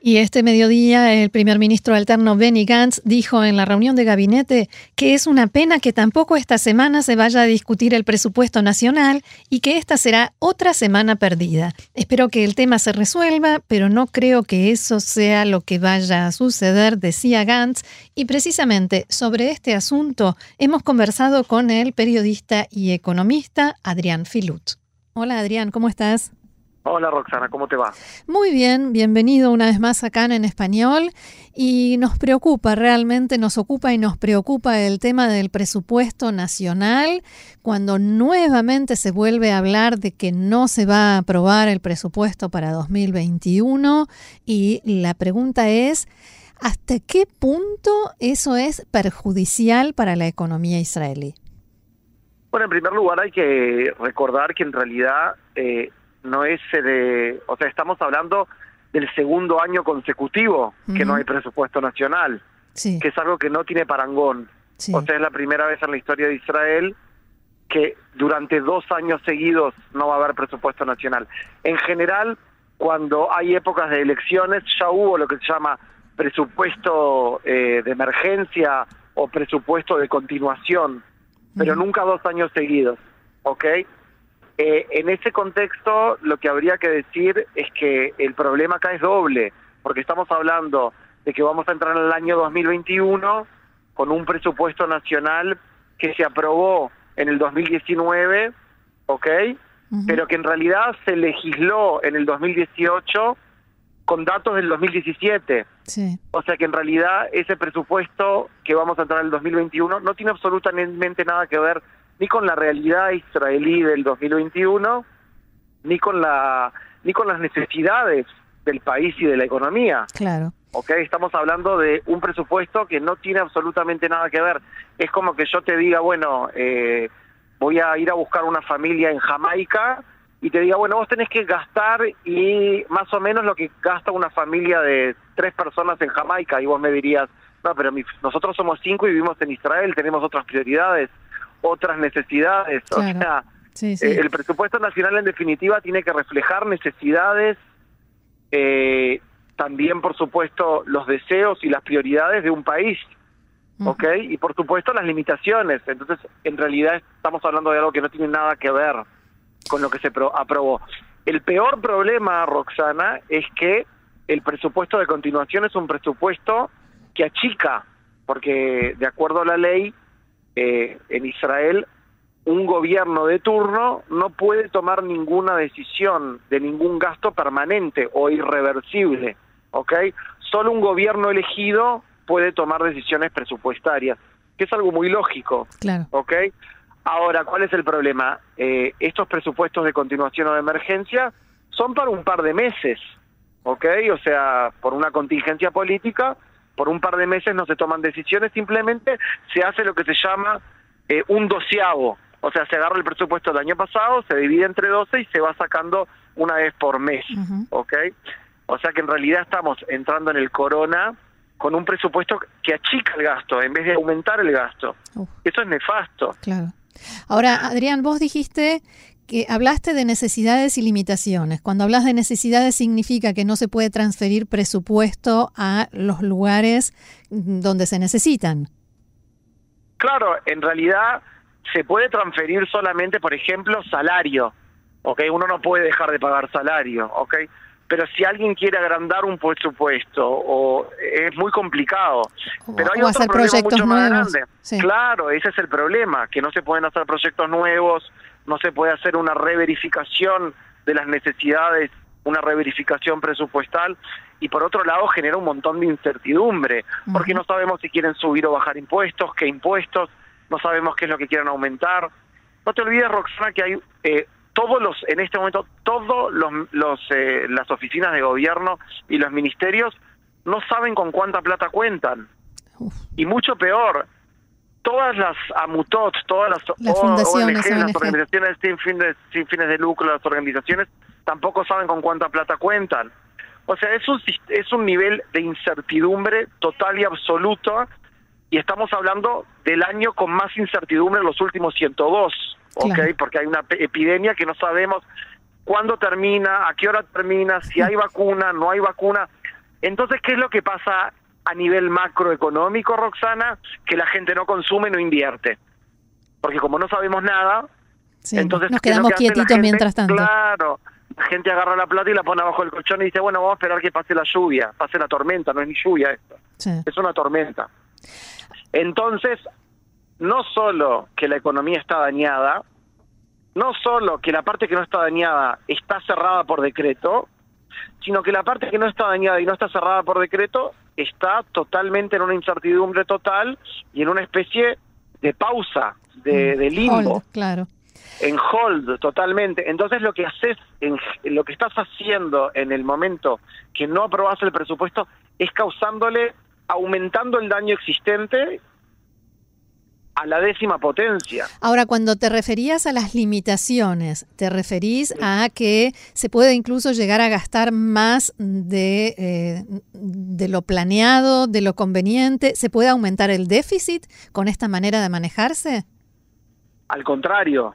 Y este mediodía el primer ministro alterno Benny Gantz dijo en la reunión de gabinete que es una pena que tampoco esta semana se vaya a discutir el presupuesto nacional y que esta será otra semana perdida. Espero que el tema se resuelva, pero no creo que eso sea lo que vaya a suceder, decía Gantz. Y precisamente sobre este asunto hemos conversado con el periodista y economista Adrián Filut. Hola Adrián, ¿cómo estás? Hola Roxana, ¿cómo te va? Muy bien, bienvenido una vez más acá en español y nos preocupa, realmente nos ocupa y nos preocupa el tema del presupuesto nacional cuando nuevamente se vuelve a hablar de que no se va a aprobar el presupuesto para 2021 y la pregunta es, ¿hasta qué punto eso es perjudicial para la economía israelí? Bueno, en primer lugar hay que recordar que en realidad eh, no es de, o sea, estamos hablando del segundo año consecutivo que no hay presupuesto nacional, que es algo que no tiene parangón. O sea, es la primera vez en la historia de Israel que durante dos años seguidos no va a haber presupuesto nacional. En general, cuando hay épocas de elecciones, ya hubo lo que se llama presupuesto eh, de emergencia o presupuesto de continuación, pero nunca dos años seguidos, ¿ok? Eh, en ese contexto, lo que habría que decir es que el problema acá es doble, porque estamos hablando de que vamos a entrar en el año 2021 con un presupuesto nacional que se aprobó en el 2019, ¿ok? Pero que en realidad se legisló en el 2018 con datos del 2017. Sí. O sea que en realidad ese presupuesto que vamos a entrar en el 2021 no tiene absolutamente nada que ver ni con la realidad israelí del 2021, ni con la ni con las necesidades del país y de la economía. Claro. Okay, estamos hablando de un presupuesto que no tiene absolutamente nada que ver. Es como que yo te diga, bueno, eh, voy a ir a buscar una familia en Jamaica y te diga, bueno, vos tenés que gastar y más o menos lo que gasta una familia de tres personas en Jamaica y vos me dirías, no, pero nosotros somos cinco y vivimos en Israel, tenemos otras prioridades otras necesidades. O sea, eh, el presupuesto nacional en definitiva tiene que reflejar necesidades, eh, también por supuesto los deseos y las prioridades de un país. ¿Ok? Y por supuesto las limitaciones. Entonces, en realidad estamos hablando de algo que no tiene nada que ver con lo que se aprobó. El peor problema, Roxana, es que el presupuesto de continuación es un presupuesto que achica, porque de acuerdo a la ley, eh, en Israel un gobierno de turno no puede tomar ninguna decisión de ningún gasto permanente o irreversible, ¿ok? Solo un gobierno elegido puede tomar decisiones presupuestarias, que es algo muy lógico, claro. ¿ok? Ahora, ¿cuál es el problema? Eh, estos presupuestos de continuación o de emergencia son para un par de meses, ¿ok? O sea, por una contingencia política por un par de meses no se toman decisiones, simplemente se hace lo que se llama eh, un doceavo, o sea, se agarra el presupuesto del año pasado, se divide entre 12 y se va sacando una vez por mes, ¿ok? O sea que en realidad estamos entrando en el corona con un presupuesto que achica el gasto en vez de aumentar el gasto. Eso es nefasto. Claro. Ahora, Adrián, vos dijiste que hablaste de necesidades y limitaciones. Cuando hablas de necesidades significa que no se puede transferir presupuesto a los lugares donde se necesitan. Claro, en realidad se puede transferir solamente, por ejemplo, salario. ¿ok? Uno no puede dejar de pagar salario, ¿ok? Pero si alguien quiere agrandar un presupuesto, o es muy complicado. Pero hay otro problema mucho más grande. Claro, ese es el problema, que no se pueden hacer proyectos nuevos, no se puede hacer una reverificación de las necesidades, una reverificación presupuestal y por otro lado genera un montón de incertidumbre, porque no sabemos si quieren subir o bajar impuestos, qué impuestos, no sabemos qué es lo que quieren aumentar. No te olvides, Roxana, que hay eh, todos los, en este momento, todos los, los eh, las oficinas de gobierno y los ministerios no saben con cuánta plata cuentan. Y mucho peor, todas las AMUTOT, todas las, fundaciones, las organizaciones sin fines, sin fines de lucro, las organizaciones tampoco saben con cuánta plata cuentan. O sea, es un, es un nivel de incertidumbre total y absoluto y estamos hablando del año con más incertidumbre en los últimos 102, ¿ok? Porque hay una epidemia que no sabemos cuándo termina, a qué hora termina, si hay vacuna, no hay vacuna. Entonces, ¿qué es lo que pasa a nivel macroeconómico, Roxana? Que la gente no consume, no invierte. Porque como no sabemos nada, entonces nos quedamos quietitos mientras tanto. Claro, la gente agarra la plata y la pone abajo del colchón y dice, bueno, vamos a esperar que pase la lluvia, pase la tormenta, no es ni lluvia esto, es una tormenta. Entonces, no solo que la economía está dañada, no solo que la parte que no está dañada está cerrada por decreto, sino que la parte que no está dañada y no está cerrada por decreto está totalmente en una incertidumbre total y en una especie de pausa, de, mm, limbo. claro. En hold totalmente. Entonces lo que haces, en, lo que estás haciendo en el momento que no aprobas el presupuesto es causándole, aumentando el daño existente a la décima potencia. Ahora, cuando te referías a las limitaciones, ¿te referís a que se puede incluso llegar a gastar más de, eh, de lo planeado, de lo conveniente? ¿Se puede aumentar el déficit con esta manera de manejarse? Al contrario.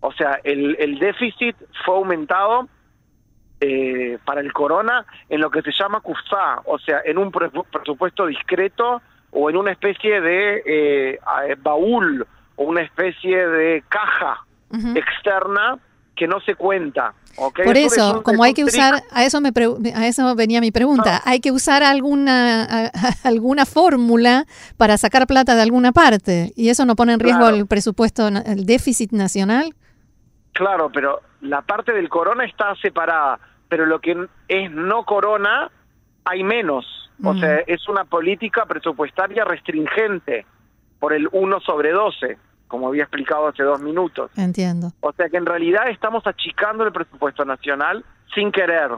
O sea, el, el déficit fue aumentado eh, para el corona en lo que se llama CUFSA, o sea, en un presupuesto discreto o en una especie de eh, baúl o una especie de caja externa que no se cuenta. Por eso, como hay que usar, a eso me a eso venía mi pregunta, ah. hay que usar alguna alguna fórmula para sacar plata de alguna parte y eso no pone en riesgo el presupuesto, el déficit nacional. Claro, pero la parte del corona está separada, pero lo que es no corona hay menos. O sea, es una política presupuestaria restringente por el 1 sobre 12, como había explicado hace dos minutos. Entiendo. O sea que en realidad estamos achicando el presupuesto nacional sin querer.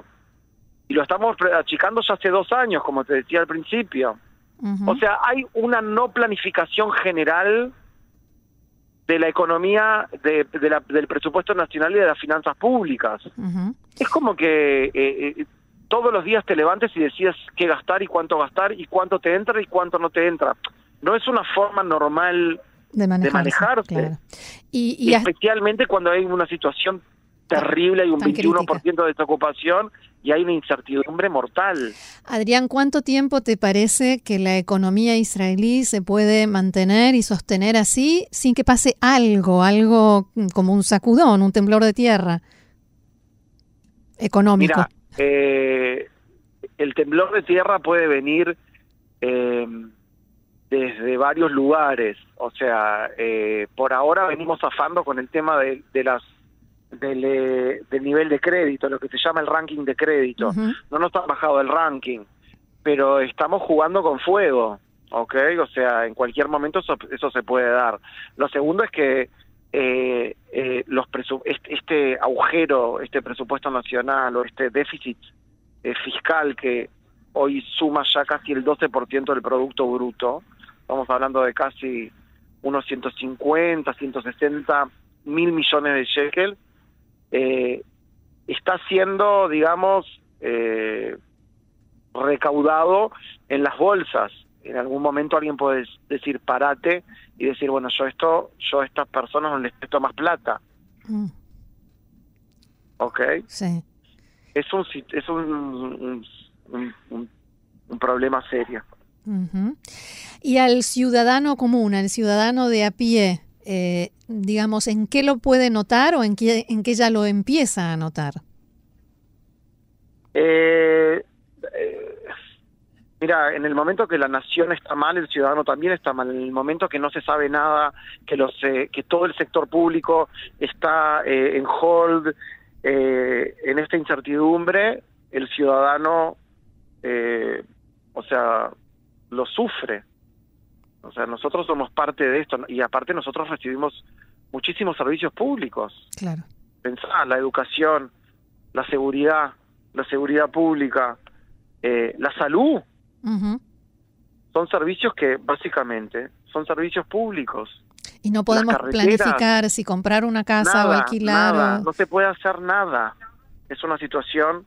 Y lo estamos achicando ya hace dos años, como te decía al principio. O sea, hay una no planificación general de la economía, de, del presupuesto nacional y de las finanzas públicas. Es como que eh, eh, todos los días te levantes y decides qué gastar y cuánto gastar y cuánto te entra y cuánto no te entra. No es una forma normal de, manejarse. Y, especialmente cuando hay una situación terrible, hay un 21% de desocupación y hay una incertidumbre mortal. Adrián, ¿cuánto tiempo te parece que la economía israelí se puede mantener y sostener así sin que pase algo, algo como un sacudón, un temblor de tierra económico? Eh, el temblor de tierra puede venir eh, desde varios lugares. O sea, eh, por ahora venimos zafando con el tema de, las del, eh, del, nivel de crédito, lo que se llama el ranking de crédito. No nos ha bajado el ranking, pero estamos jugando con fuego. ¿ok? O sea, en cualquier momento eso, eso se puede dar. Lo segundo es que eh, eh, los este, este, agujero, este presupuesto nacional o este déficit eh, fiscal que hoy suma ya casi el 12% del Producto Bruto, estamos hablando de casi unos 150, 160 mil millones de shekel, eh, está siendo, digamos, eh, recaudado en las bolsas en algún momento alguien puede decir parate y decir, bueno, yo esto, yo a estas personas no les presto más plata. Mm. ¿Ok? Sí. Es un, es un, un, problema serio. Y al ciudadano común, al ciudadano de a pie, eh, digamos, ¿en qué lo puede notar o en qué, en qué ya lo empieza a notar? Eh, eh Mira, en el momento que la nación está mal, el ciudadano también está mal. En el momento que no se sabe nada, que los eh, que todo el sector público está eh, en hold, eh, en esta incertidumbre, el ciudadano, o sea, lo sufre. O sea, nosotros somos parte de esto y aparte nosotros recibimos muchísimos servicios públicos. Claro. Pensá, la educación, la seguridad, la seguridad pública, la salud son servicios que básicamente son servicios públicos. Y no podemos planificar si comprar una casa o alquilar. No se puede hacer nada. Es una situación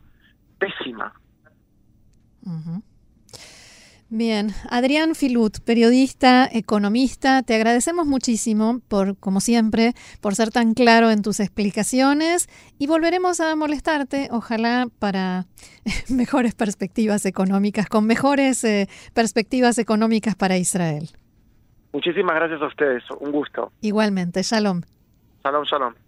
pésima. Bien, Adrián Filut, periodista, economista, te agradecemos muchísimo por, como siempre, por ser tan claro en tus explicaciones y volveremos a molestarte, ojalá para mejores perspectivas económicas, con mejores eh, perspectivas económicas para Israel. Muchísimas gracias a ustedes, un gusto. Igualmente, shalom. Shalom, shalom.